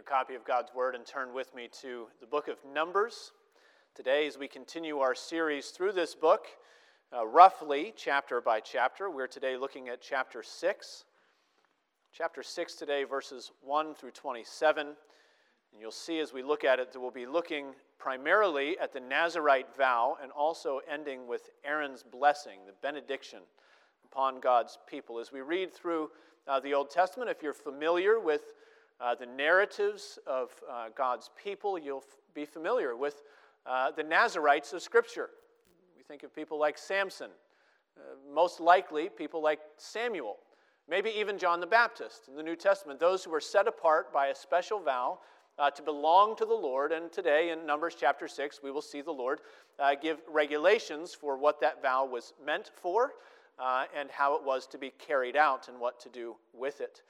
your copy of God's Word and turn with me to the book of Numbers. Today, as we continue our series through this book, uh, roughly chapter by chapter, we're today looking at chapter 6. Chapter 6 today, verses 1 through 27. And you'll see as we look at it that we'll be looking primarily at the Nazarite vow and also ending with Aaron's blessing, the benediction upon God's people. As we read through uh, the Old Testament, if you're familiar with uh, the narratives of uh, God's people, you'll f- be familiar with uh, the Nazarites of Scripture. We think of people like Samson, uh, most likely people like Samuel, maybe even John the Baptist in the New Testament, those who were set apart by a special vow uh, to belong to the Lord. And today in Numbers chapter 6, we will see the Lord uh, give regulations for what that vow was meant for and how it was to be carried out and what to do with it.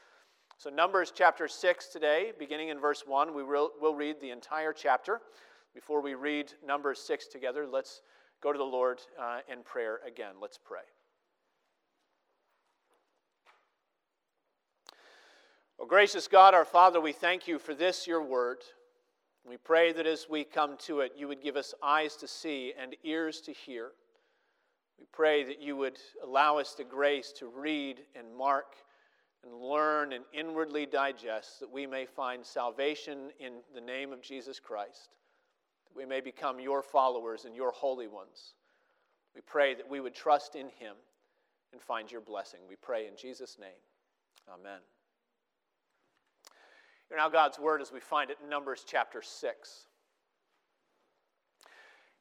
So, Numbers chapter 6 today, beginning in verse 1, we will we'll read the entire chapter. Before we read Numbers 6 together, let's go to the Lord uh, in prayer again. Let's pray. Oh, gracious God, our Father, we thank you for this, your word. We pray that as we come to it, you would give us eyes to see and ears to hear. We pray that you would allow us the grace to read and mark and learn and inwardly digest that we may find salvation in the name of Jesus Christ, that we may become your followers and your holy ones. We pray that we would trust in him and find your blessing. We pray in Jesus' name. Amen. Hear now God's word as we find it in Numbers chapter 6.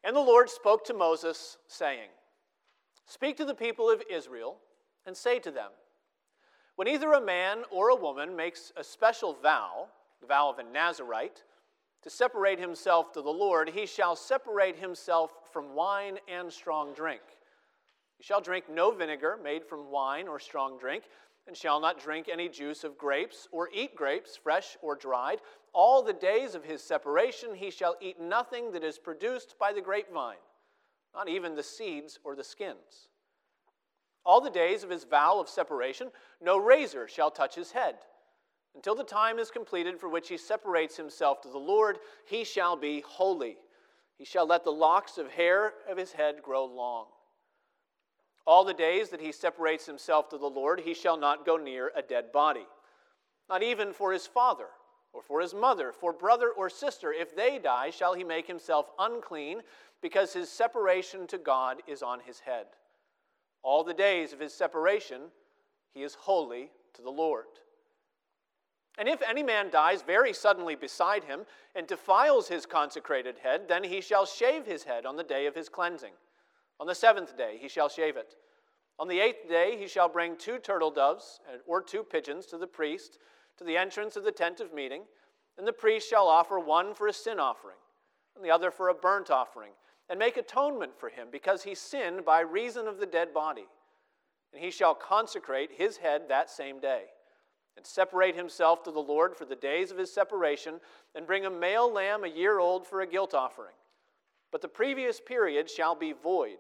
And the Lord spoke to Moses, saying, Speak to the people of Israel and say to them, when either a man or a woman makes a special vow, the vow of a Nazarite, to separate himself to the Lord, he shall separate himself from wine and strong drink. He shall drink no vinegar made from wine or strong drink, and shall not drink any juice of grapes, or eat grapes, fresh or dried. All the days of his separation he shall eat nothing that is produced by the grapevine, not even the seeds or the skins. All the days of his vow of separation, no razor shall touch his head. Until the time is completed for which he separates himself to the Lord, he shall be holy. He shall let the locks of hair of his head grow long. All the days that he separates himself to the Lord, he shall not go near a dead body, not even for his father or for his mother, for brother or sister. If they die, shall he make himself unclean, because his separation to God is on his head. All the days of his separation, he is holy to the Lord. And if any man dies very suddenly beside him and defiles his consecrated head, then he shall shave his head on the day of his cleansing. On the seventh day he shall shave it. On the eighth day he shall bring two turtle doves or two pigeons to the priest to the entrance of the tent of meeting, and the priest shall offer one for a sin offering, and the other for a burnt offering and make atonement for him, because he sinned by reason of the dead body. And he shall consecrate his head that same day, and separate himself to the Lord for the days of his separation, and bring a male lamb a year old for a guilt offering. But the previous period shall be void,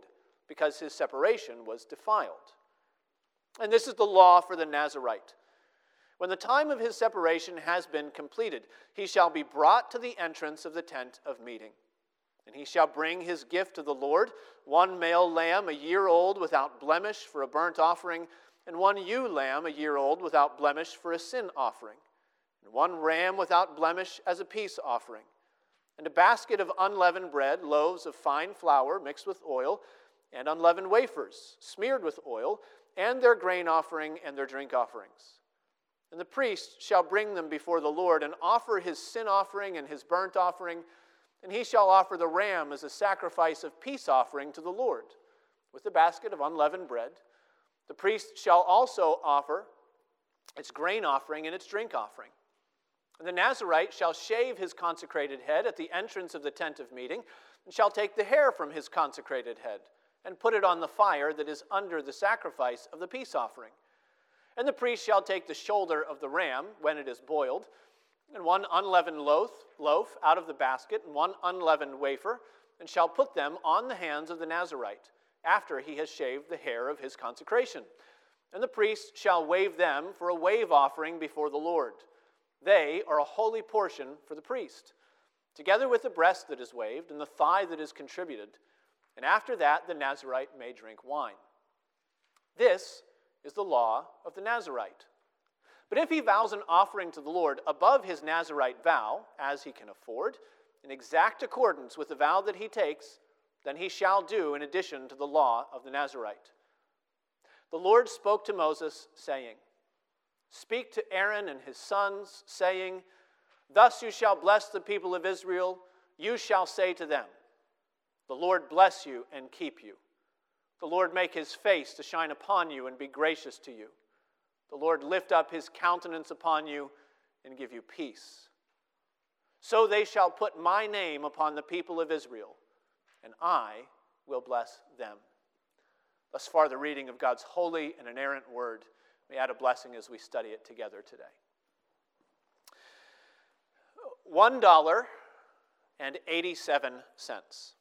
because his separation was defiled. And this is the law for the Nazarite. When the time of his separation has been completed, he shall be brought to the entrance of the tent of meeting. And he shall bring his gift to the Lord one male lamb, a year old, without blemish, for a burnt offering, and one ewe lamb, a year old, without blemish, for a sin offering, and one ram without blemish as a peace offering, and a basket of unleavened bread, loaves of fine flour mixed with oil, and unleavened wafers smeared with oil, and their grain offering and their drink offerings. And the priest shall bring them before the Lord and offer his sin offering and his burnt offering and he shall offer the ram as a sacrifice of peace offering to the Lord, with a basket of unleavened bread. The priest shall also offer its grain offering and its drink offering. And the Nazarite shall shave his consecrated head at the entrance of the tent of meeting, and shall take the hair from his consecrated head, and put it on the fire that is under the sacrifice of the peace offering. And the priest shall take the shoulder of the ram when it is boiled and one unleavened loaf, loaf out of the basket, and one unleavened wafer, and shall put them on the hands of the Nazarite, after he has shaved the hair of his consecration. And the priest shall wave them for a wave offering before the Lord. They are a holy portion for the priest, together with the breast that is waved and the thigh that is contributed. And after that, the Nazarite may drink wine. This is the law of the Nazarite. But if he vows an offering to the Lord above his Nazarite vow, as he can afford, in exact accordance with the vow that he takes, then he shall do in addition to the law of the Nazarite. The Lord spoke to Moses, saying, Speak to Aaron and his sons, saying, Thus you shall bless the people of Israel. You shall say to them, The Lord bless you and keep you. The Lord make his face to shine upon you and be gracious to you. The Lord lift up his countenance upon you and give you peace. So they shall put my name upon the people of Israel, and I will bless them. Thus far, the reading of God's holy and inerrant word. May add a blessing as we study it together today. One dollar and 87 cents.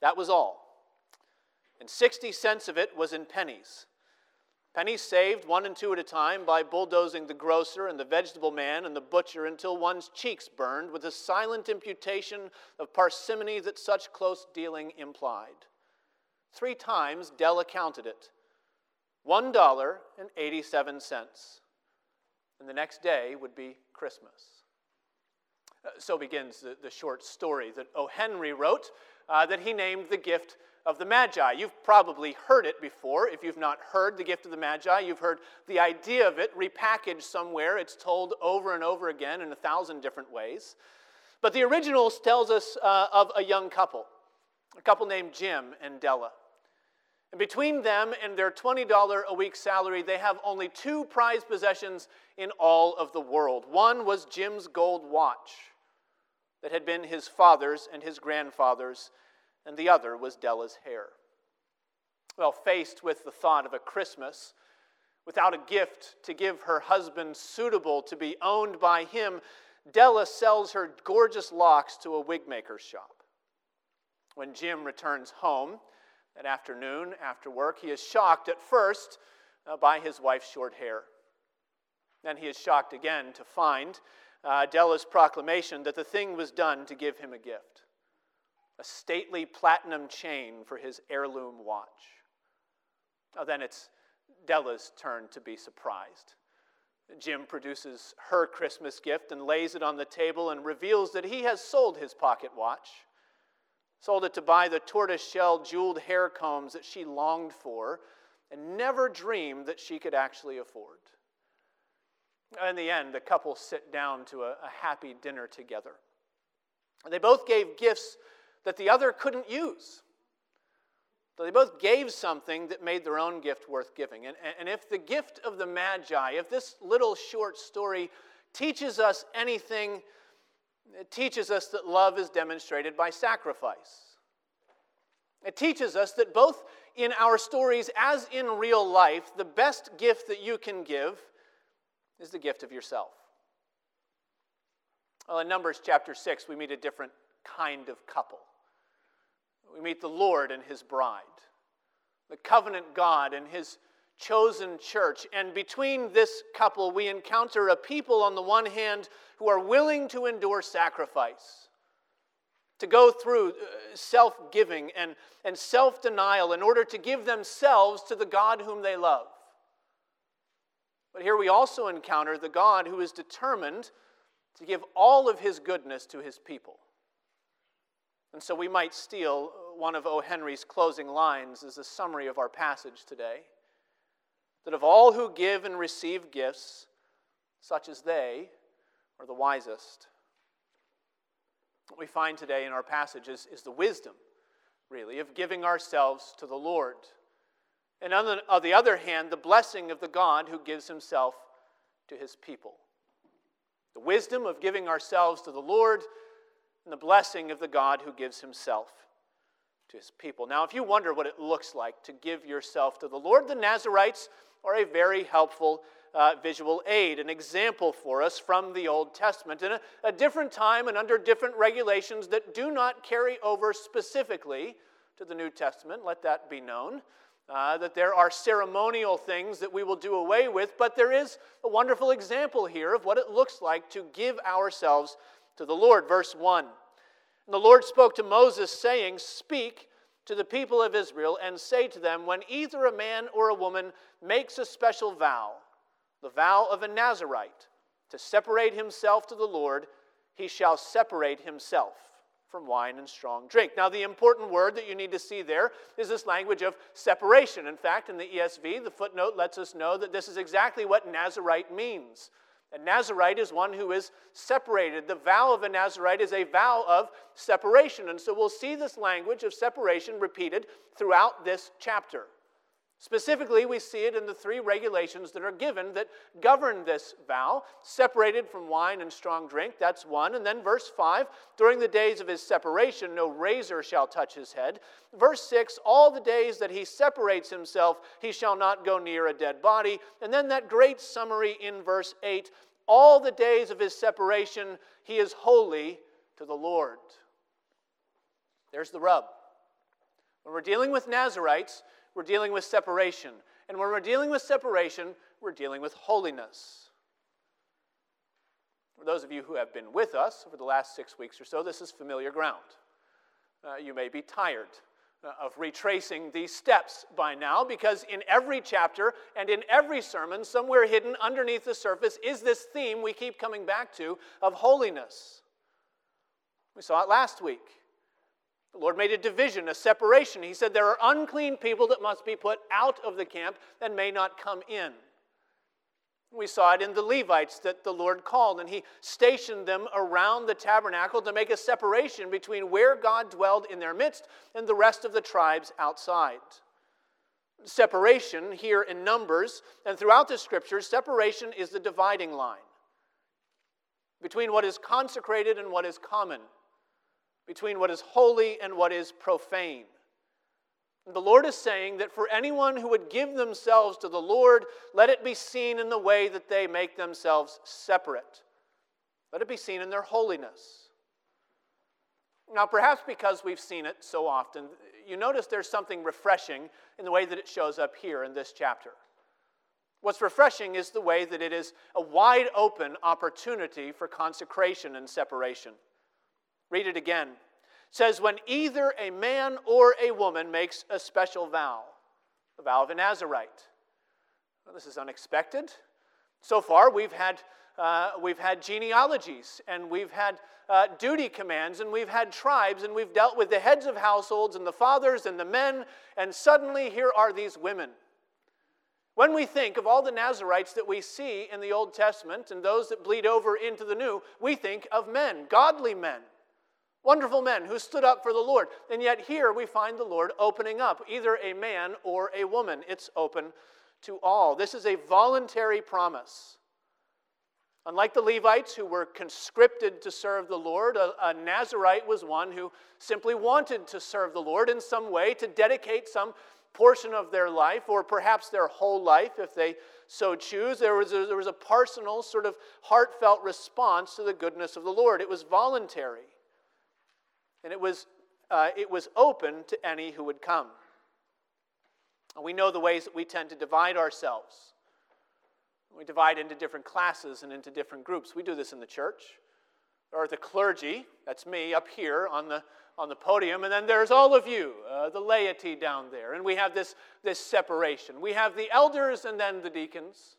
That was all. And 60 cents of it was in pennies. Pennies saved one and two at a time by bulldozing the grocer and the vegetable man and the butcher until one's cheeks burned with the silent imputation of parsimony that such close dealing implied. Three times Della counted it $1.87. And the next day would be Christmas. Uh, so begins the, the, short story that O. Henry wrote uh, that he named the gift of the Magi. You've probably heard it before. If you've not heard the gift of the Magi, you've heard the idea of it repackaged somewhere. It's told over and over again in a thousand different ways. But the original tells us uh, of a young couple, a couple named Jim and Della. And between them and their $20 a week salary, they have only two prized possessions in all of the world. One was Jim's gold watch that had been his father's and his grandfather's and the other was Della's hair. Well, faced with the thought of a Christmas without a gift to give her husband suitable to be owned by him, Della sells her gorgeous locks to a wigmaker's shop. When Jim returns home that afternoon after work, he is shocked at first uh, by his wife's short hair. Then he is shocked again to find uh, Della's proclamation that the thing was done to give him a gift a stately platinum chain for his heirloom watch. Now, then it's Della's turn to be surprised. Jim produces her Christmas gift and lays it on the table and reveals that he has sold his pocket watch, sold it to buy the tortoise-shell jeweled hair combs that she longed for and never dreamed that she could actually afford. In the end, the couple sit down to a, a happy dinner together. They both gave gifts that the other couldn't use. So they both gave something that made their own gift worth giving. And, and if the gift of the Magi, if this little short story teaches us anything, it teaches us that love is demonstrated by sacrifice. It teaches us that both in our stories as in real life, the best gift that you can give is the gift of yourself. Well, in Numbers chapter 6, we meet a different kind of couple. We meet the Lord and his bride, the covenant God and his chosen church. And between this couple, we encounter a people on the one hand who are willing to endure sacrifice, to go through uh, self giving and, and self denial in order to give themselves to the God whom they love. But here we also encounter the God who is determined to give all of his goodness to his people. And so we might steal one of O. Henry's closing lines as a summary of our passage today that of all who give and receive gifts, such as they are the wisest. What we find today in our passage is, is the wisdom, really, of giving ourselves to the Lord. And on the, on the other hand, the blessing of the God who gives himself to his people. The wisdom of giving ourselves to the Lord and the blessing of the God who gives himself to his people. Now, if you wonder what it looks like to give yourself to the Lord, the Nazarites are a very helpful uh, visual aid, an example for us from the Old Testament in a, a different time and under different regulations that do not carry over specifically to the New Testament. Let that be known. uh, that there are ceremonial things that we will do away with, but there is a wonderful example here of what it looks like to give ourselves to the Lord. Verse 1 And the Lord spoke to Moses, saying, Speak to the people of Israel and say to them, When either a man or a woman makes a special vow, the vow of a Nazarite, to separate himself to the Lord, he shall separate himself from wine and strong drink. Now, the important word that you need to see there is this language of separation. In fact, in the ESV, the footnote lets us know that this is exactly what Nazarite means. A Nazarite is one who is separated. The vow of a Nazarite is a vow of separation. And so we'll see this language of separation repeated throughout this chapter. Specifically, we see it in the three regulations that are given that govern this vow separated from wine and strong drink, that's one. And then verse 5 during the days of his separation, no razor shall touch his head. Verse 6 all the days that he separates himself, he shall not go near a dead body. And then that great summary in verse 8 all the days of his separation, he is holy to the Lord. There's the rub. When we're dealing with Nazarites, we're dealing with separation. And when we're dealing with separation, we're dealing with holiness. For those of you who have been with us over the last six weeks or so, this is familiar ground. Uh, you may be tired uh, of retracing these steps by now because in every chapter and in every sermon, somewhere hidden underneath the surface is this theme we keep coming back to of holiness. We saw it last week. The Lord made a division, a separation. He said, There are unclean people that must be put out of the camp and may not come in. We saw it in the Levites that the Lord called, and He stationed them around the tabernacle to make a separation between where God dwelled in their midst and the rest of the tribes outside. Separation here in Numbers and throughout the scriptures, separation is the dividing line between what is consecrated and what is common between what is holy and what is profane. And the Lord is saying that for anyone who would give themselves to the Lord, let it be seen in the way that they make themselves separate. Let it be seen in their holiness. Now, perhaps because we've seen it so often, you notice there's something refreshing in the way that it shows up here in this chapter. What's refreshing is the way that it is a wide open opportunity for consecration and separation. Read it again. It says, When either a man or a woman makes a special vow, the vow of a Nazarite. Well, this is unexpected. So far, we've had, uh, we've had genealogies and we've had uh, duty commands and we've had tribes and we've dealt with the heads of households and the fathers and the men, and suddenly here are these women. When we think of all the Nazarites that we see in the Old Testament and those that bleed over into the New, we think of men, godly men. Wonderful men who stood up for the Lord. And yet here we find the Lord opening up either a man or a woman. It's open to all. This is a voluntary promise. Unlike the Levites who were conscripted to serve the Lord, a, a, Nazarite was one who simply wanted to serve the Lord in some way, to dedicate some portion of their life, or perhaps their whole life if they so choose. There was a, there was a personal, sort of heartfelt response to the goodness of the Lord. It was voluntary and it was, uh, it was open to any who would come. And we know the ways that we tend to divide ourselves. We divide into different classes and into different groups. We do this in the church. There are the clergy, that's me up here on the, on the podium, and then there's all of you, uh, the laity down there. And we have this, this separation. We have the elders and then the deacons.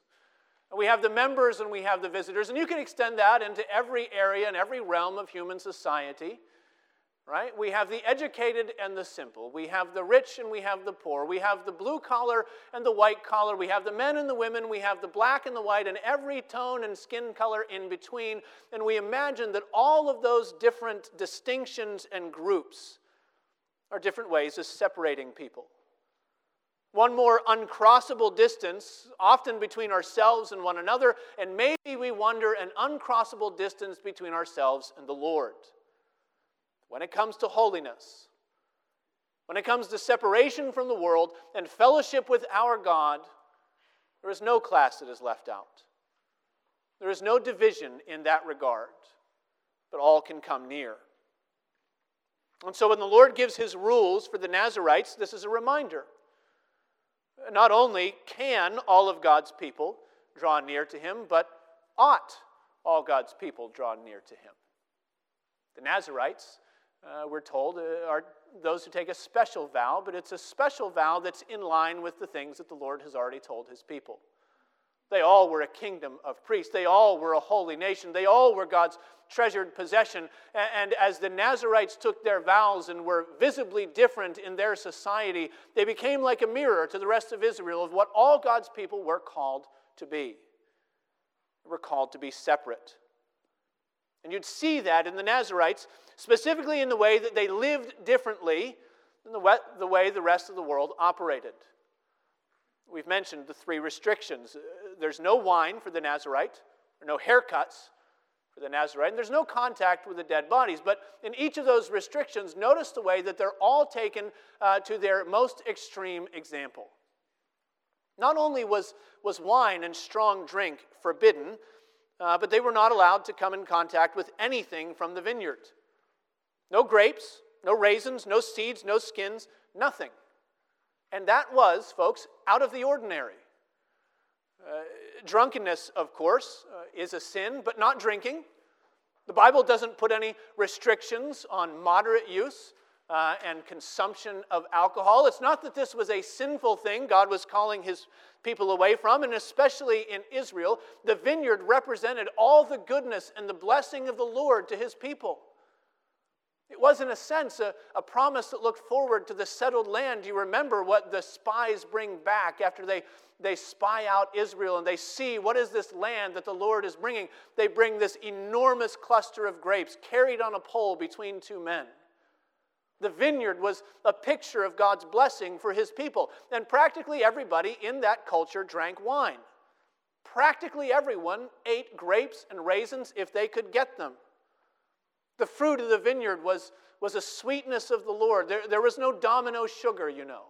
And we have the members and we have the visitors. And you can extend that into every area and every realm of human society right? We have the educated and the simple. We have the rich and we have the poor. We have the blue collar and the white collar. We have the men and the women. We have the black and the white and every tone and skin color in between. And we imagine that all of those different distinctions and groups are different ways of separating people. One more uncrossable distance, often between ourselves and one another, and maybe we wonder an uncrossable distance between ourselves and the Lord when it comes to holiness, when it comes to separation from the world and fellowship with our God, there is no class that is left out. There is no division in that regard, but all can come near. And so when the Lord gives his rules for the Nazarites, this is a reminder. Not only can all of God's people draw near to him, but ought all God's people draw near to him. The Nazarites, uh, we're told, uh, are those who take a special vow, but it's a special vow that's in line with the things that the Lord has already told his people. They all were a kingdom of priests. They all were a holy nation. They all were God's treasured possession. And as the Nazarites took their vows and were visibly different in their society, they became like a mirror to the rest of Israel of what all God's people were called to be. Were called to be separate. And you'd see that in the Nazarites, specifically in the way that they lived differently than the way the rest of the world operated. We've mentioned the three restrictions. Uh, there's no wine for the Nazarite, no haircuts for the Nazarite, and there's no contact with the dead bodies. But in each of those restrictions, notice the way that they're all taken uh, to their most extreme example. Not only was, was wine and strong drink forbidden, uh, but they were not allowed to come in contact with anything from the vineyard. No grapes, no raisins, no seeds, no skins, nothing. And that was, folks, out of the ordinary. Uh, drunkenness, of course, uh, is a sin, but not drinking. The Bible doesn't put any restrictions on moderate use uh, and consumption of alcohol. It's not that this was a sinful thing God was calling his people away from, and especially in Israel, the vineyard represented all the goodness and the blessing of the Lord to his people. It was, in a sense, a, a promise that looked forward to the settled land. You remember what the spies bring back after they, they spy out Israel and they see what is this land that the Lord is bringing. They bring this enormous cluster of grapes carried on a pole between two men. The vineyard was a picture of God's blessing for his people. And practically everybody in that culture drank wine. Practically everyone ate grapes and raisins if they could get them. The fruit of the vineyard was, was a sweetness of the Lord. There, there was no domino sugar, you know.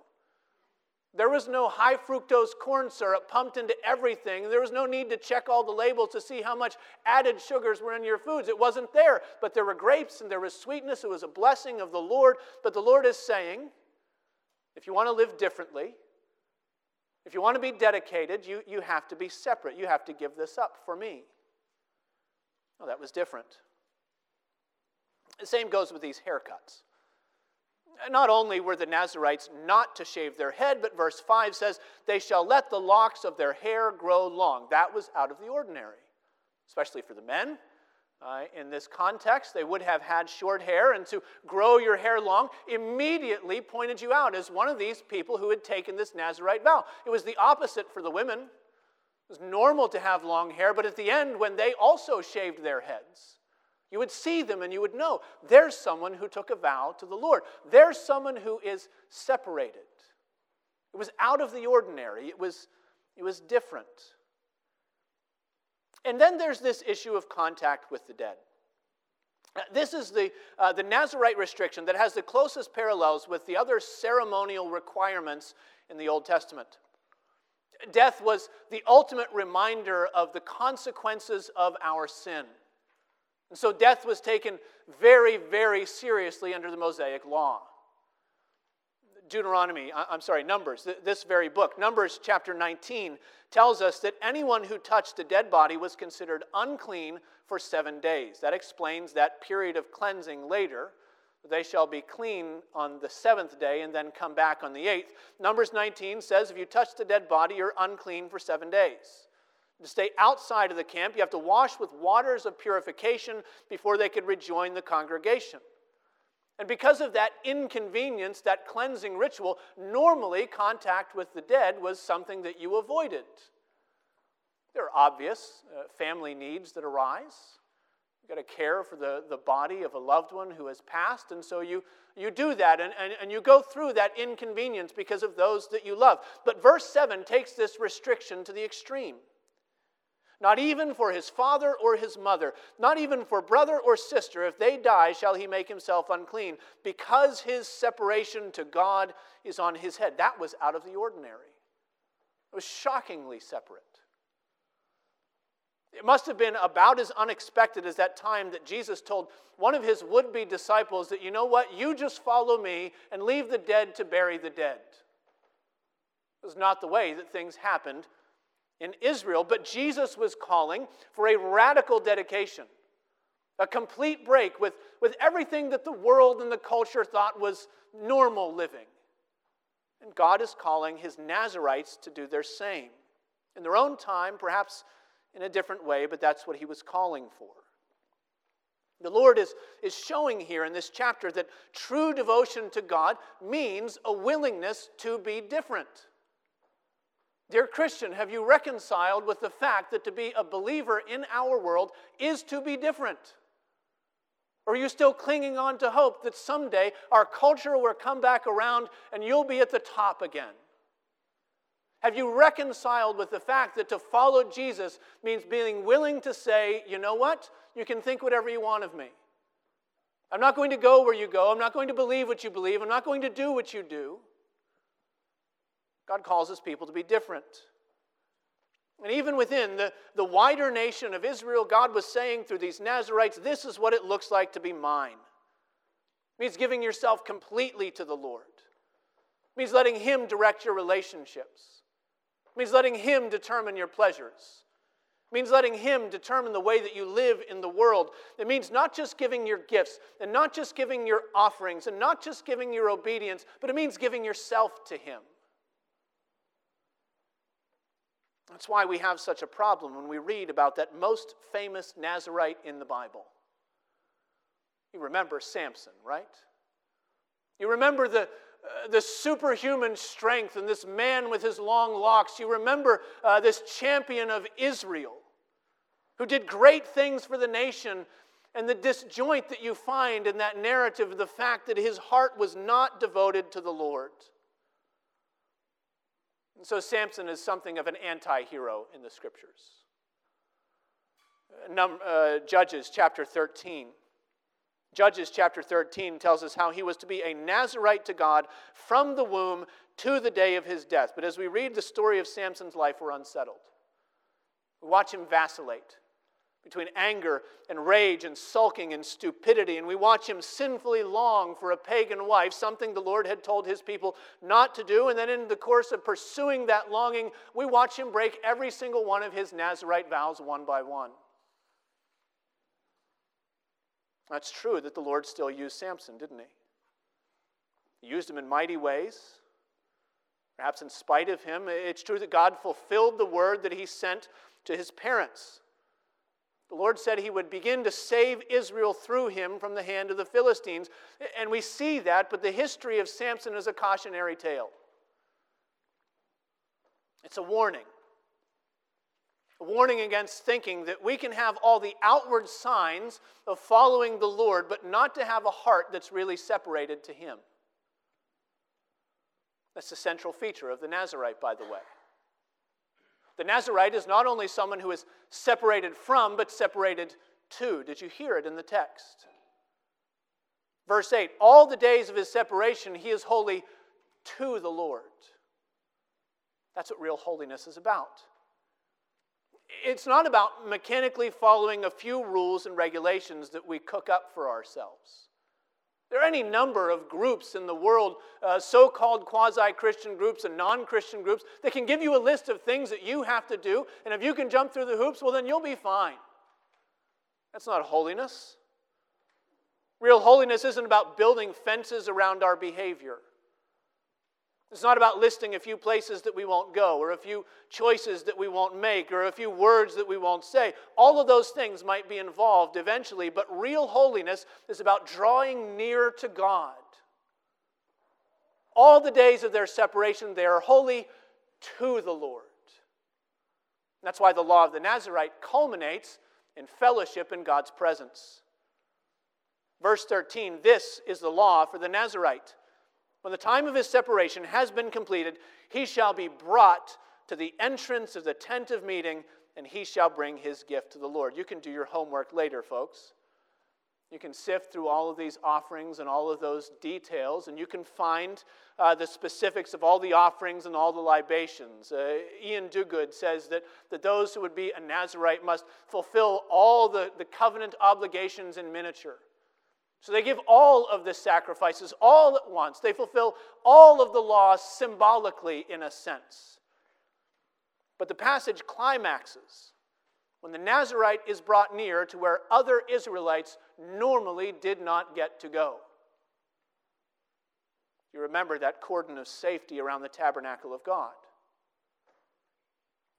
There was no high fructose corn syrup pumped into everything. There was no need to check all the labels to see how much added sugars were in your foods. It wasn't there. But there were grapes and there was sweetness. It was a blessing of the Lord. But the Lord is saying if you want to live differently, if you want to be dedicated, you, you have to be separate. You have to give this up for me. Well, that was different. The same goes with these haircuts. Not only were the Nazarites not to shave their head, but verse 5 says, they shall let the locks of their hair grow long. That was out of the ordinary, especially for the men. Uh, in this context, they would have had short hair, and to grow your hair long immediately pointed you out as one of these people who had taken this Nazarite vow. It was the opposite for the women. It was normal to have long hair, but at the end, when they also shaved their heads, you would see them and you would know there's someone who took a vow to the Lord. There's someone who is separated. It was out of the ordinary, it was, it was different. And then there's this issue of contact with the dead. Uh, this is the, uh, the Nazarite restriction that has the closest parallels with the other ceremonial requirements in the Old Testament. Death was the ultimate reminder of the consequences of our sin. And so death was taken very, very seriously under the Mosaic law. Deuteronomy, I'm sorry, Numbers, this very book, Numbers chapter 19, tells us that anyone who touched a dead body was considered unclean for seven days. That explains that period of cleansing later. They shall be clean on the seventh day and then come back on the eighth. Numbers 19 says if you touch the dead body, you're unclean for seven days. To stay outside of the camp, you have to wash with waters of purification before they could rejoin the congregation. And because of that inconvenience, that cleansing ritual, normally contact with the dead was something that you avoided. There are obvious uh, family needs that arise. You've got to care for the, the body of a loved one who has passed, and so you, you do that and, and, and you go through that inconvenience because of those that you love. But verse 7 takes this restriction to the extreme not even for his father or his mother, not even for brother or sister. If they die, shall he make himself unclean, because his separation to God is on his head. That was out of the ordinary. It was shockingly separate. It must have been about as unexpected as that time that Jesus told one of his would be disciples that, you know what, you just follow me and leave the dead to bury the dead. It was not the way that things happened in Israel, but Jesus was calling for a radical dedication, a complete break with, with everything that the world and the culture thought was normal living. And God is calling his Nazarites to do their same. In their own time, perhaps in a different way, but that's what he was calling for. The Lord is, is showing here in this chapter that true devotion to God means a willingness to be different. Dear Christian, have you reconciled with the fact that to be a believer in our world is to be different? Or are you still clinging on to hope that someday our culture will come back around and you'll be at the top again? Have you reconciled with the fact that to follow Jesus means being willing to say, you know what? You can think whatever you want of me. I'm not going to go where you go. I'm not going to believe what you believe. I'm not going to do what you do. God calls his people to be different. And even within the, the wider nation of Israel, God was saying through these Nazarites, this is what it looks like to be mine. It means giving yourself completely to the Lord. It means letting Him direct your relationships. It means letting Him determine your pleasures. It means letting Him determine the way that you live in the world. It means not just giving your gifts and not just giving your offerings and not just giving your obedience, but it means giving yourself to Him. That's why we have such a problem when we read about that most famous Nazarite in the Bible. You remember Samson, right? You remember the, uh, the superhuman strength and this man with his long locks. You remember uh, this champion of Israel who did great things for the nation. And the disjoint that you find in that narrative, the fact that his heart was not devoted to the Lord. And so Samson is something of an anti hero in the scriptures. Num- uh, Judges chapter 13. Judges chapter 13 tells us how he was to be a Nazarite to God from the womb to the day of his death. But as we read the story of Samson's life, we're unsettled. We watch him vacillate between anger and rage and sulking and stupidity. And we watch him sinfully long for a pagan wife, something the Lord had told his people not to do. And then, in the course of pursuing that longing, we watch him break every single one of his Nazarite vows one by one. That's true that the Lord still used Samson, didn't he? He used him in mighty ways. Perhaps in spite of him, it's true that God fulfilled the word that he sent to his parents. The Lord said he would begin to save Israel through him from the hand of the Philistines. And we see that, but the history of Samson is a cautionary tale. It's a warning. A warning against thinking that we can have all the outward signs of following the Lord, but not to have a heart that's really separated to him. That's the central feature of the Nazarite, by the way. The Nazarite is not only someone who is separated from, but separated to. Did you hear it in the text? Verse 8 All the days of his separation, he is holy to the Lord. That's what real holiness is about. It's not about mechanically following a few rules and regulations that we cook up for ourselves. There are any number of groups in the world, uh, so called quasi Christian groups and non Christian groups, that can give you a list of things that you have to do. And if you can jump through the hoops, well, then you'll be fine. That's not holiness. Real holiness isn't about building fences around our behavior. It's not about listing a few places that we won't go, or a few choices that we won't make, or a few words that we won't say. All of those things might be involved eventually, but real holiness is about drawing near to God. All the days of their separation, they are holy to the Lord. That's why the law of the Nazarite culminates in fellowship in God's presence. Verse 13 this is the law for the Nazarite. When the time of his separation has been completed, he shall be brought to the entrance of the tent of meeting, and he shall bring his gift to the Lord. You can do your homework later, folks. You can sift through all of these offerings and all of those details, and you can find uh, the specifics of all the offerings and all the libations. Uh, Iain Duguid says that, that those who would be a Nazarite must fulfill all the, the covenant obligations in miniature. So they give all of the sacrifices all at once. They fulfill all of the laws symbolically, in a sense. But the passage climaxes when the Nazarite is brought near to where other Israelites normally did not get to go. You remember that cordon of safety around the tabernacle of God.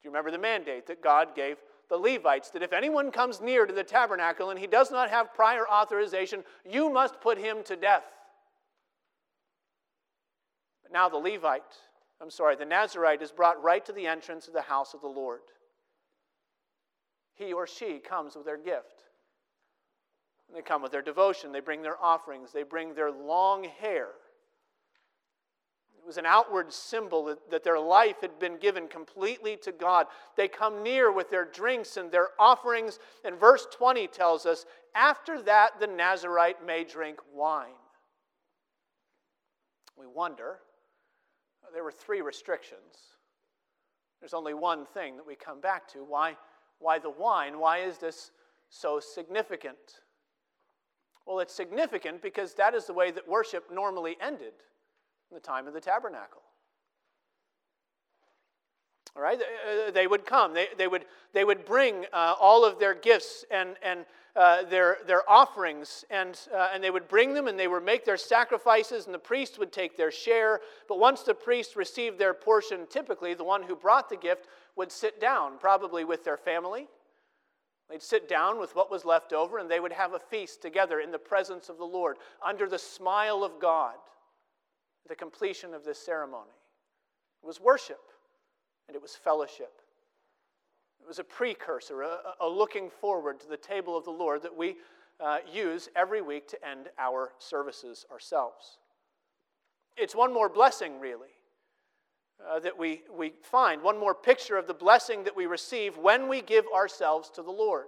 Do you remember the mandate that God gave the Levites that if anyone comes near to the tabernacle and he does not have prior authorization, you must put him to death? But now the Levite, I'm sorry, the Nazarite is brought right to the entrance of the house of the Lord. He or she comes with their gift. They come with their devotion, they bring their offerings, they bring their long hair was an outward symbol that, that their life had been given completely to God. They come near with their drinks and their offerings. And verse 20 tells us after that, the Nazarite may drink wine. We wonder, there were three restrictions. There's only one thing that we come back to. Why, why the wine? Why is this so significant? Well, it's significant because that is the way that worship normally ended in the time of the tabernacle. All right, uh, they would come. They, they, would, they would bring uh, all of their gifts and, and uh, their, their offerings, and, uh, and they would bring them and they would make their sacrifices, and the priest would take their share. But once the priest received their portion, typically the one who brought the gift would sit down, probably with their family. They'd sit down with what was left over, and they would have a feast together in the presence of the Lord, under the smile of God the completion of this ceremony. It was worship and it was fellowship. It was a precursor, a, a looking forward to the table of the Lord that we uh, use every week to end our services ourselves. It's one more blessing, really, uh, that we, we find, one more picture of the blessing that we receive when we give ourselves to the Lord.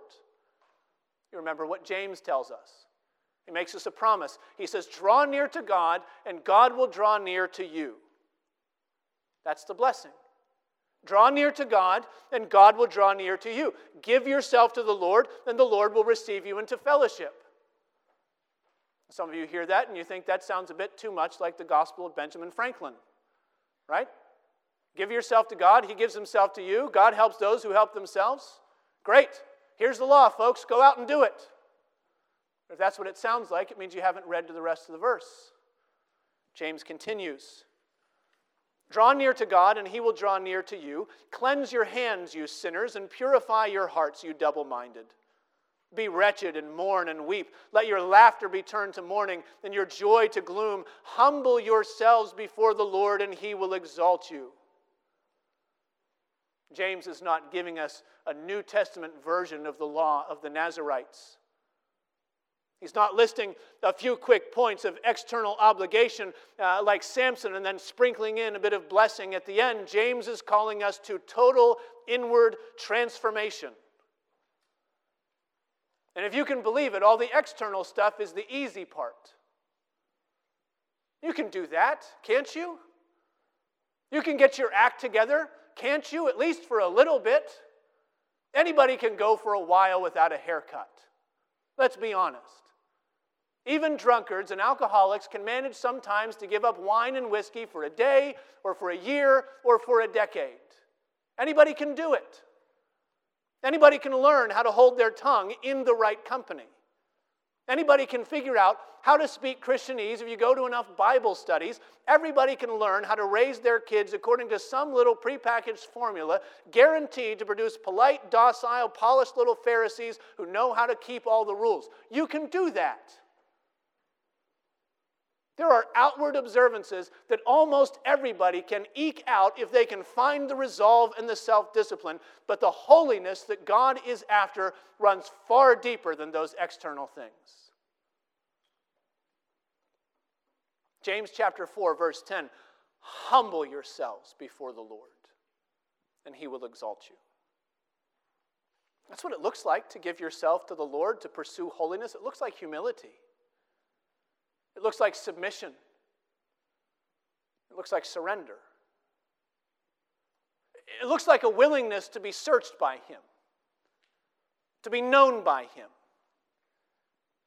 You remember what James tells us he makes us a promise. He says, Draw near to God, and God will draw near to you. That's the blessing. Draw near to God, and God will draw near to you. Give yourself to the Lord, and the Lord will receive you into fellowship. Some of you hear that and you think that sounds a bit too much like the gospel of Benjamin Franklin, right? Give yourself to God, He gives Himself to you. God helps those who help themselves. Great. Here's the law, folks. Go out and do it. If that's what it sounds like, it means you haven't read to the rest of the verse. James continues Draw near to God, and he will draw near to you. Cleanse your hands, you sinners, and purify your hearts, you double minded. Be wretched and mourn and weep. Let your laughter be turned to mourning and your joy to gloom. Humble yourselves before the Lord, and he will exalt you. James is not giving us a New Testament version of the law of the Nazarites. He's not listing a few quick points of external obligation uh, like Samson and then sprinkling in a bit of blessing at the end. James is calling us to total inward transformation. And if you can believe it, all the external stuff is the easy part. You can do that, can't you? You can get your act together, can't you? At least for a little bit. Anybody can go for a while without a haircut. Let's be honest. Even drunkards and alcoholics can manage sometimes to give up wine and whiskey for a day or for a year or for a decade. Anybody can do it. Anybody can learn how to hold their tongue in the right company. Anybody can figure out how to speak Christianese if you go to enough Bible studies. Everybody can learn how to raise their kids according to some little prepackaged formula guaranteed to produce polite, docile, polished little Pharisees who know how to keep all the rules. You can do that. There are outward observances that almost everybody can eke out if they can find the resolve and the self discipline, but the holiness that God is after runs far deeper than those external things. James chapter 4, verse 10 Humble yourselves before the Lord, and he will exalt you. That's what it looks like to give yourself to the Lord, to pursue holiness. It looks like humility. It looks like submission. It looks like surrender. It looks like a willingness to be searched by Him, to be known by Him.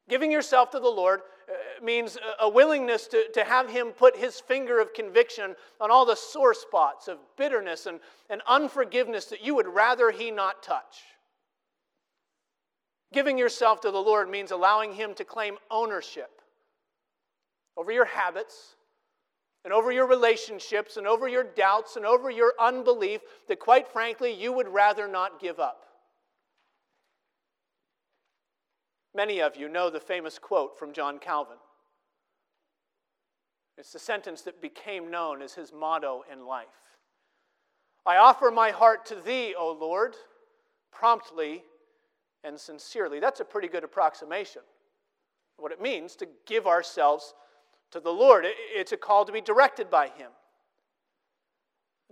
Giving yourself to the Lord uh, means a willingness to, to have Him put His finger of conviction on all the sore spots of bitterness and, and unforgiveness that you would rather He not touch. Giving yourself to the Lord means allowing Him to claim ownership over your habits and over your relationships and over your doubts and over your unbelief that, quite frankly, you would rather not give up. Many of you know the famous quote from John Calvin. It's the sentence that became known as his motto in life I offer my heart to thee, O Lord, promptly and sincerely. That's a pretty good approximation. What it means to give ourselves to the Lord. It's a call to be directed by Him.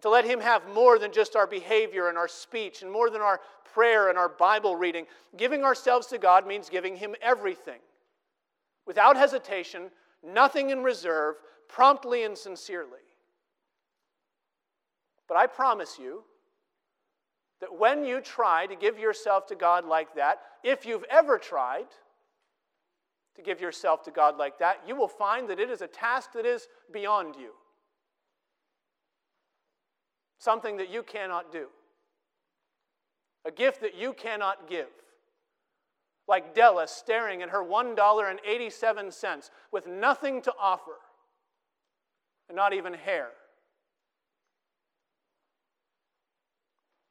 To let Him have more than just our behavior and our speech and more than our prayer and our Bible reading. Giving ourselves to God means giving Him everything. Without hesitation, nothing in reserve, promptly and sincerely. But I promise you that when you try to give yourself to God like that, if you've ever tried, to give yourself to God like that, you will find that it is a task that is beyond you. Something that you cannot do. A gift that you cannot give. Like Della staring at her $1.87 with nothing to offer and not even hair.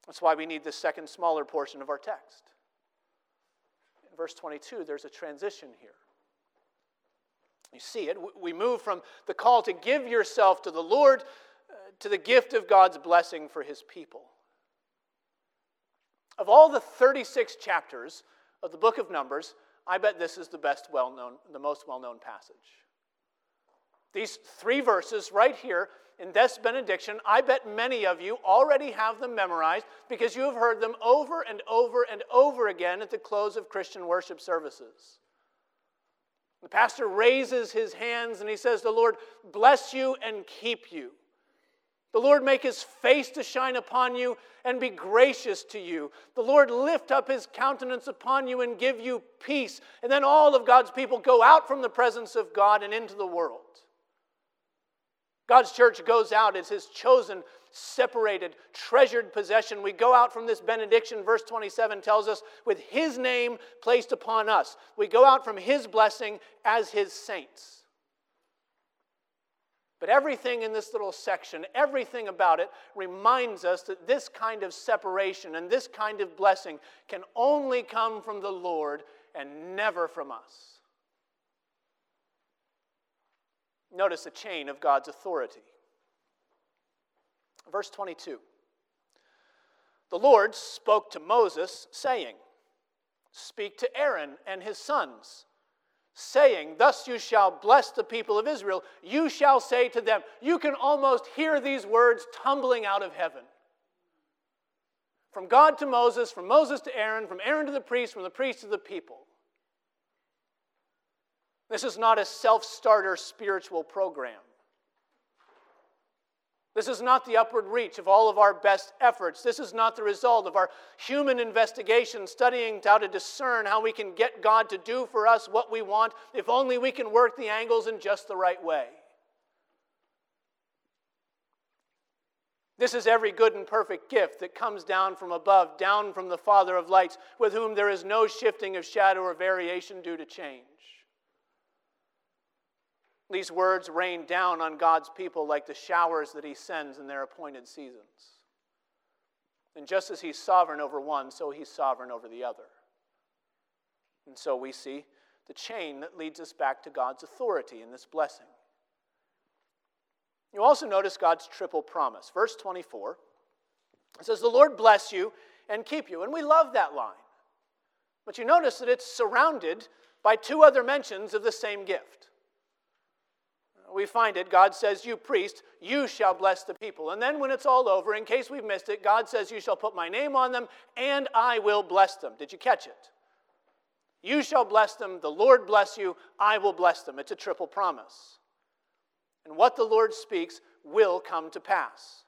That's why we need this second, smaller portion of our text. In verse 22, there's a transition here. You see it. We move from the call to give yourself to the Lord uh, to the gift of God's blessing for his people. Of all the 36 chapters of the book of Numbers, I bet this is the best well known, the most well known passage. These three verses right here in this benediction, I bet many of you already have them memorized because you have heard them over and over and over again at the close of Christian worship services. The pastor raises his hands and he says, The Lord bless you and keep you. The Lord make his face to shine upon you and be gracious to you. The Lord lift up his countenance upon you and give you peace. And then all of God's people go out from the presence of God and into the world. God's church goes out as his chosen separated, treasured possession. We go out from this benediction, verse 27 tells us, with his name placed upon us. We go out from his blessing as his saints. But everything in this little section, everything about it, reminds us that this kind of separation and this kind of blessing can only come from the Lord and never from us. Notice the chain of God's authority. Verse 22 The Lord spoke to Moses, saying, Speak to Aaron and his sons, saying, Thus you shall bless the people of Israel. You shall say to them, You can almost hear these words tumbling out of heaven. From God to Moses, from Moses to Aaron, from Aaron to the priest, from the priest to the people. This is not a self starter spiritual program. This is not the upward reach of all of our best efforts. This is not the result of our human investigation, studying how to discern how we can get God to do for us what we want, if only we can work the angles in just the right way. This is every good and perfect gift that comes down from above, down from the Father of lights, with whom there is no shifting of shadow or variation due to change. These words rain down on God's people like the showers that He sends in their appointed seasons. And just as He's sovereign over one, so He's sovereign over the other. And so we see the chain that leads us back to God's authority in this blessing. You also notice God's triple promise. Verse 24 it says, The Lord bless you and keep you. And we love that line. But you notice that it's surrounded by two other mentions of the same gift we find it, God says, You priest, you shall bless the people. And then when it's all over, in case we've missed it, God says, You shall put my name on them, and I will bless them. Did you catch it? You shall bless them, the Lord bless you, I will bless them. It's a triple promise. And what the Lord speaks will come to pass.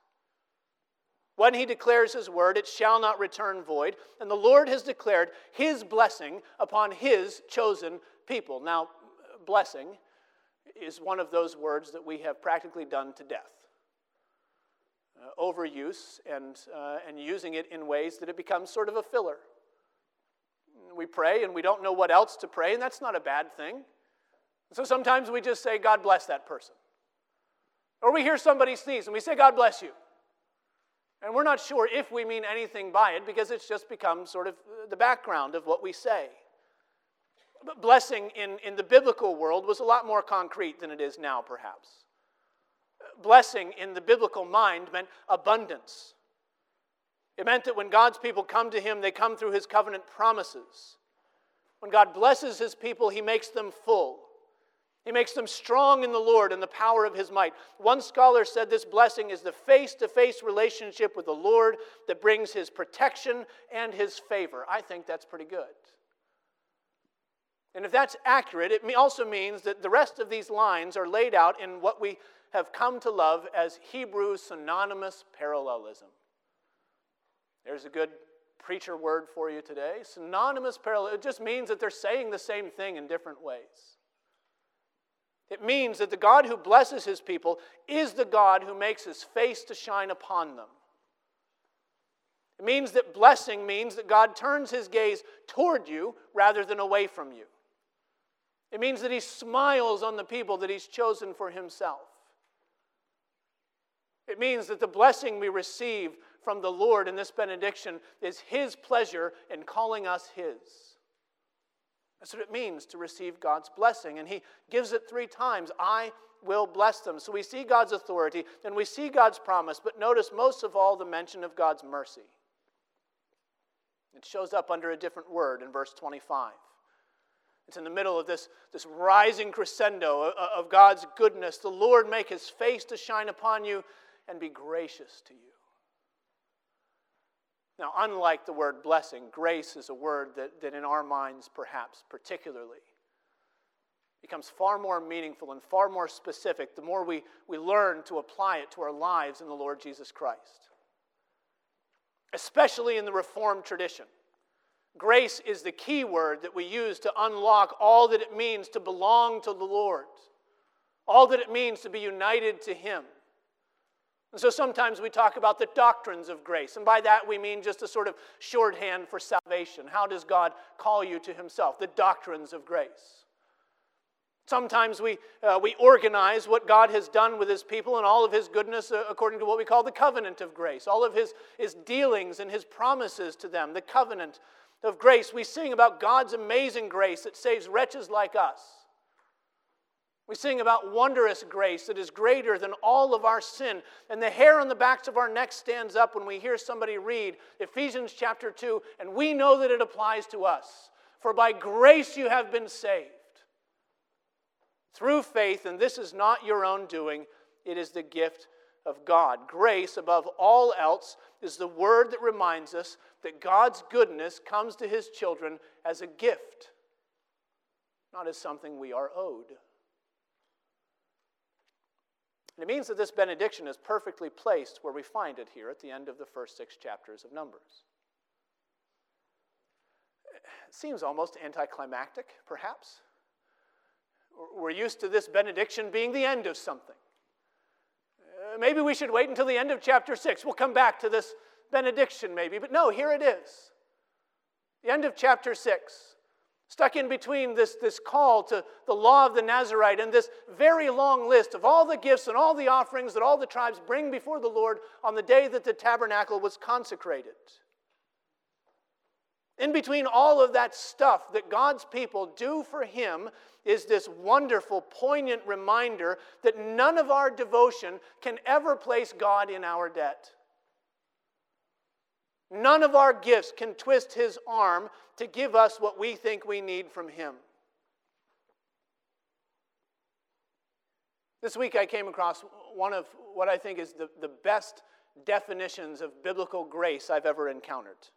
When he declares his word, it shall not return void. And the Lord has declared his blessing upon his chosen people. Now, blessing is one of those words that we have practically done to death. Uh, overuse and, uh, and using it in ways that it becomes sort of a filler. We pray and we don't know what else to pray, and that's not a bad thing. So sometimes we just say, God bless that person. Or we hear somebody sneeze and we say, God bless you. And we're not sure if we mean anything by it because it's just become sort of the background of what we say. Blessing in, in the biblical world was a lot more concrete than it is now, perhaps. Blessing in the biblical mind meant abundance. It meant that when God's people come to Him, they come through His covenant promises. When God blesses His people, He makes them full. He makes them strong in the Lord and the power of his might. One scholar said this blessing is the face to face relationship with the Lord that brings his protection and his favor. I think that's pretty good. And if that's accurate, it also means that the rest of these lines are laid out in what we have come to love as Hebrew synonymous parallelism. There's a good preacher word for you today. Synonymous parallel. It just means that they're saying the same thing in different ways. It means that the God who blesses his people is the God who makes his face to shine upon them. It means that blessing means that God turns his gaze toward you rather than away from you. It means that he smiles on the people that he's chosen for himself. It means that the blessing we receive from the Lord in this benediction is his pleasure in calling us his. That's what it means to receive God's blessing. And he gives it three times I will bless them. So we see God's authority and we see God's promise, but notice most of all the mention of God's mercy. It shows up under a different word in verse 25. It's in the middle of this, this rising crescendo of God's goodness. The Lord make his face to shine upon you and be gracious to you. Now, unlike the word blessing, grace is a word that, that in our minds, perhaps particularly, becomes far more meaningful and far more specific the more we, we learn to apply it to our lives in the Lord Jesus Christ. Especially in the Reformed tradition. Grace is the key word that we use to unlock all that it means to belong to the Lord, all that it means to be united to Him. And so sometimes we talk about the doctrines of grace, and by that we mean just a sort of shorthand for salvation. How does God call you to Himself? The doctrines of grace. Sometimes we, uh, we organize what God has done with His people and all of His goodness uh, according to what we call the covenant of grace, all of his, his dealings and His promises to them, the covenant of grace. We sing about God's amazing grace that saves wretches like us. We sing about wondrous grace that is greater than all of our sin. And the hair on the backs of our necks stands up when we hear somebody read Ephesians chapter 2, and we know that it applies to us. For by grace you have been saved through faith, and this is not your own doing, it is the gift of God. Grace, above all else, is the word that reminds us that God's goodness comes to his children as a gift, not as something we are owed. And it means that this benediction is perfectly placed where we find it here at the end of the first six chapters of Numbers. It seems almost anticlimactic, perhaps. We're used to this benediction being the end of something. Maybe we should wait until the end of chapter 6. We'll come back to this benediction, maybe. But no, here it is. The end of chapter 6 stuck in between this, this call to the law of the Nazarite and this very long list of all the gifts and all the offerings that all the tribes bring before the Lord on the day that the tabernacle was consecrated. In between all of that stuff that God's people do for Him is this wonderful, poignant reminder that none of our devotion can ever place God in our debt. None of our gifts can twist his arm to give us what we think we need from him. This week I came across one of what I think is the, the best definitions of biblical grace I've ever encountered.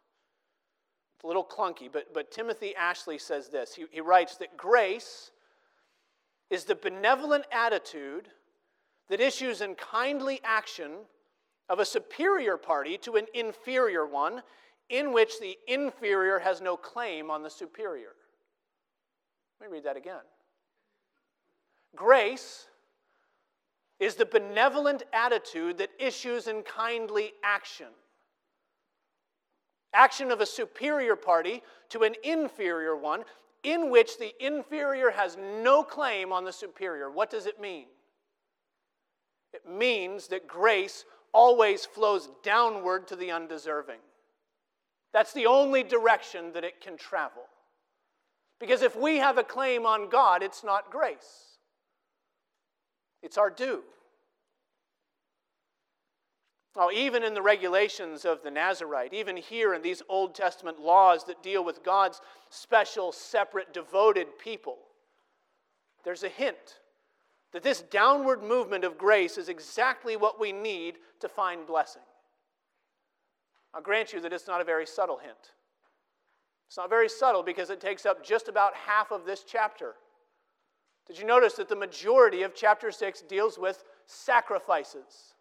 It's a little clunky, but, but Timothy Ashley says this. He, he writes that grace is the benevolent attitude that issues in kindly action of a superior party to an inferior one, in which the inferior has no claim on the superior. Let me read that again. Grace is the benevolent attitude that issues in kindly action. Action of a superior party to an inferior one, in which the inferior has no claim on the superior. What does it mean? It means that grace always flows downward to the undeserving. That's the only direction that it can travel. Because if we have a claim on God, it's not grace, it's our due. Now, even in the regulations of the Nazarite, even here in these Old Testament laws that deal with God's special, separate, devoted people, there's a hint that this downward movement of grace is exactly what we need to find blessing. I'll grant you that it's not a very subtle hint. It's not very subtle because it takes up just about half of this chapter. Did you notice that the majority of chapter 6 deals with sacrifices?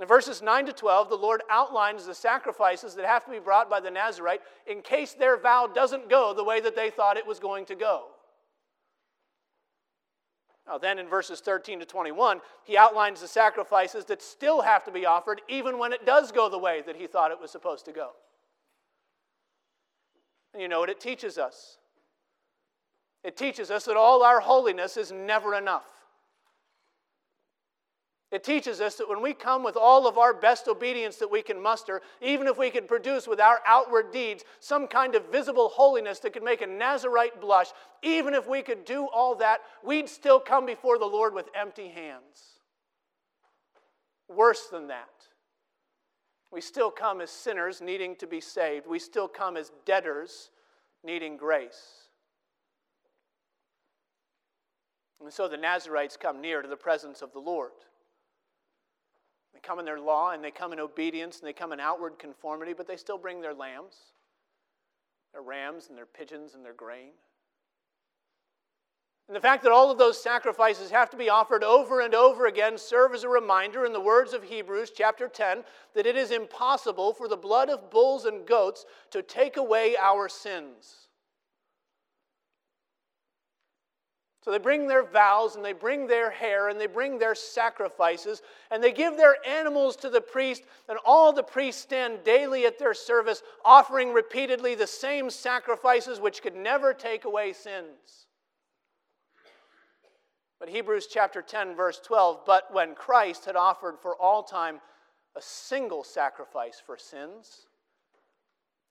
In verses 9 to 12, the Lord outlines the sacrifices that have to be brought by the Nazarite in case their vow doesn't go the way that they thought it was going to go. Now, then in verses 13 to 21, he outlines the sacrifices that still have to be offered even when it does go the way that he thought it was supposed to go. And you know what it teaches us? It teaches us that all our holiness is never enough. It teaches us that when we come with all of our best obedience that we can muster, even if we could produce with our outward deeds some kind of visible holiness that could make a Nazarite blush, even if we could do all that, we'd still come before the Lord with empty hands. Worse than that, we still come as sinners needing to be saved, we still come as debtors needing grace. And so the Nazarites come near to the presence of the Lord. Come in their law and they come in obedience and they come in outward conformity, but they still bring their lambs, their rams and their pigeons and their grain. And the fact that all of those sacrifices have to be offered over and over again serve as a reminder, in the words of Hebrews chapter 10, that it is impossible for the blood of bulls and goats to take away our sins. So they bring their vows and they bring their hair and they bring their sacrifices and they give their animals to the priest, and all the priests stand daily at their service, offering repeatedly the same sacrifices which could never take away sins. But Hebrews chapter 10, verse 12, but when Christ had offered for all time a single sacrifice for sins,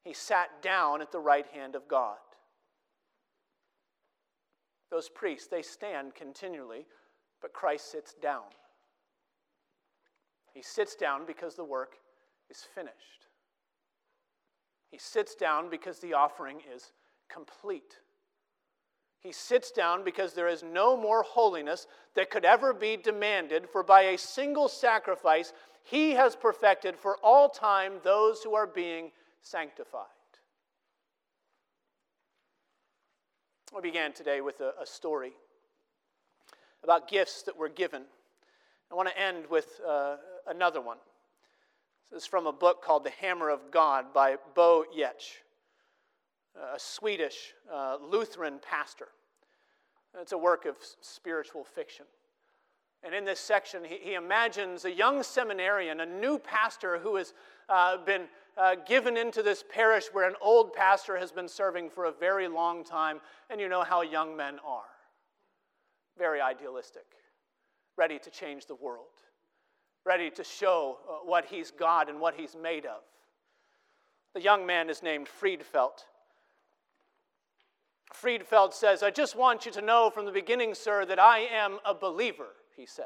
he sat down at the right hand of God those priests, they stand continually, but Christ sits down. He sits down because the work is finished. He sits down because the offering is complete. He sits down because there is no more holiness that could ever be demanded, for by a single sacrifice, he has perfected for all time those who are being sanctified. We began today with a, a story about gifts that were given. I want to end with uh, another one. This is from a book called The Hammer of God by Bo Giertz, a Swedish uh, Lutheran pastor. It's a work of spiritual fiction. And in this section, he, he imagines a young seminarian, a new pastor who has uh, been uh, given into this parish where an old pastor has been serving for a very long time, and you know how young men are very idealistic, ready to change the world, ready to show uh, what he's God and what he's made of. The young man is named Fridfeldt. Fridfeldt says, I just want you to know from the beginning, sir, that I am a believer, he said.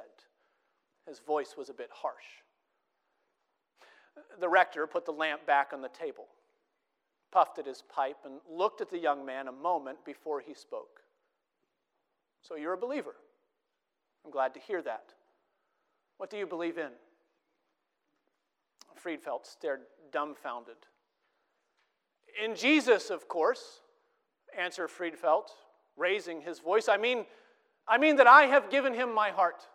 His voice was a bit harsh the rector put the lamp back on the table, puffed at his pipe, and looked at the young man a moment before he spoke. So you're a believer. I'm glad to hear that. What do you believe in? Fridfeldt stared dumbfounded. In Jesus, of course, answered Fridfeldt, raising his voice. I mean, I mean that I have given him my heart.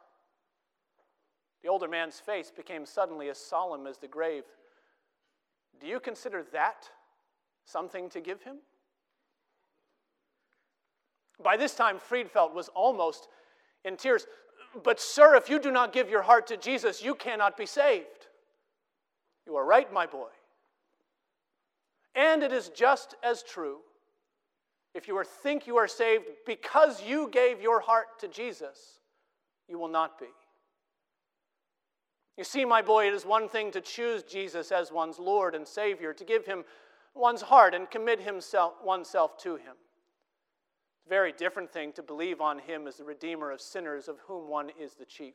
The older man's face became suddenly as solemn as the grave. Do you consider that something to give him? By this time, Fridfeldt was almost in tears. But, sir, if you do not give your heart to Jesus, you cannot be saved. You are right, my boy. And it is just as true if you think you are saved because you gave your heart to Jesus, you will not be. You see, my boy, it is one thing to choose Jesus as one's Lord and Savior, to give him one's heart and commit himself, oneself to him. It's a very different thing to believe on him as the Redeemer of sinners, of whom one is the chief.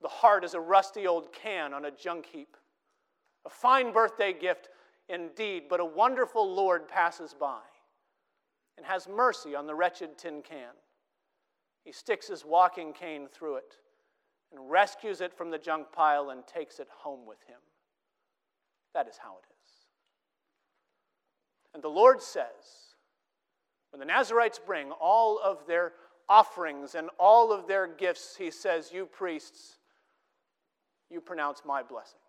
The heart is a rusty old can on a junk heap, a fine birthday gift indeed, but a wonderful Lord passes by and has mercy on the wretched tin can. He sticks his walking cane through it and rescues it from the junk pile and takes it home with him. That is how it is. And the Lord says, when the Nazarites bring all of their offerings and all of their gifts, He says, You priests, you pronounce my blessing.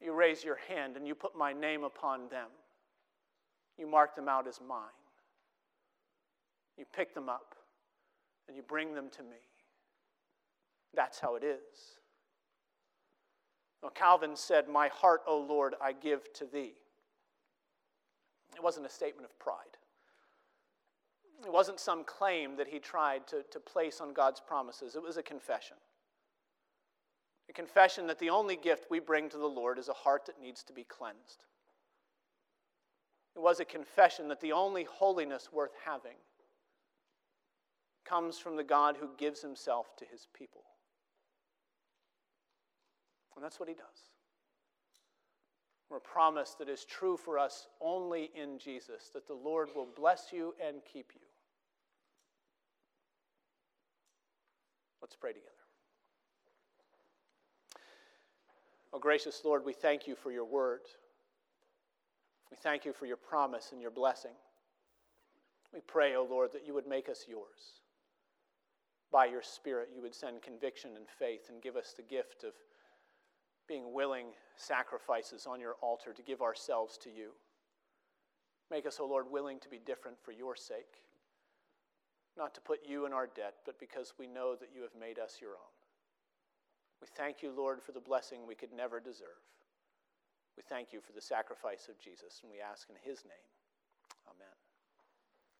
You raise your hand and you put my name upon them. You mark them out as mine. You pick them up and you bring them to me. That's how it is. Calvin said, My heart, O Lord, I give to thee. It wasn't a statement of pride. It wasn't some claim that he tried to, to place on God's promises. It was a confession. A confession that the only gift we bring to the Lord is a heart that needs to be cleansed. It was a confession that the only holiness worth having comes from the God who gives himself to his people. And that's what he does. We're promised that is true for us only in Jesus, that the Lord will bless you and keep you. Let's pray together. Oh, gracious Lord, we thank you for your word. We thank you for your promise and your blessing. We pray, O oh Lord, that you would make us yours. By your Spirit, you would send conviction and faith and give us the gift of being willing sacrifices on your altar to give ourselves to you. Make us, O oh Lord, willing to be different for your sake, not to put you in our debt, but because we know that you have made us your own. We thank you, Lord, for the blessing we could never deserve. We thank you for the sacrifice of Jesus, and we ask in his name. Amen.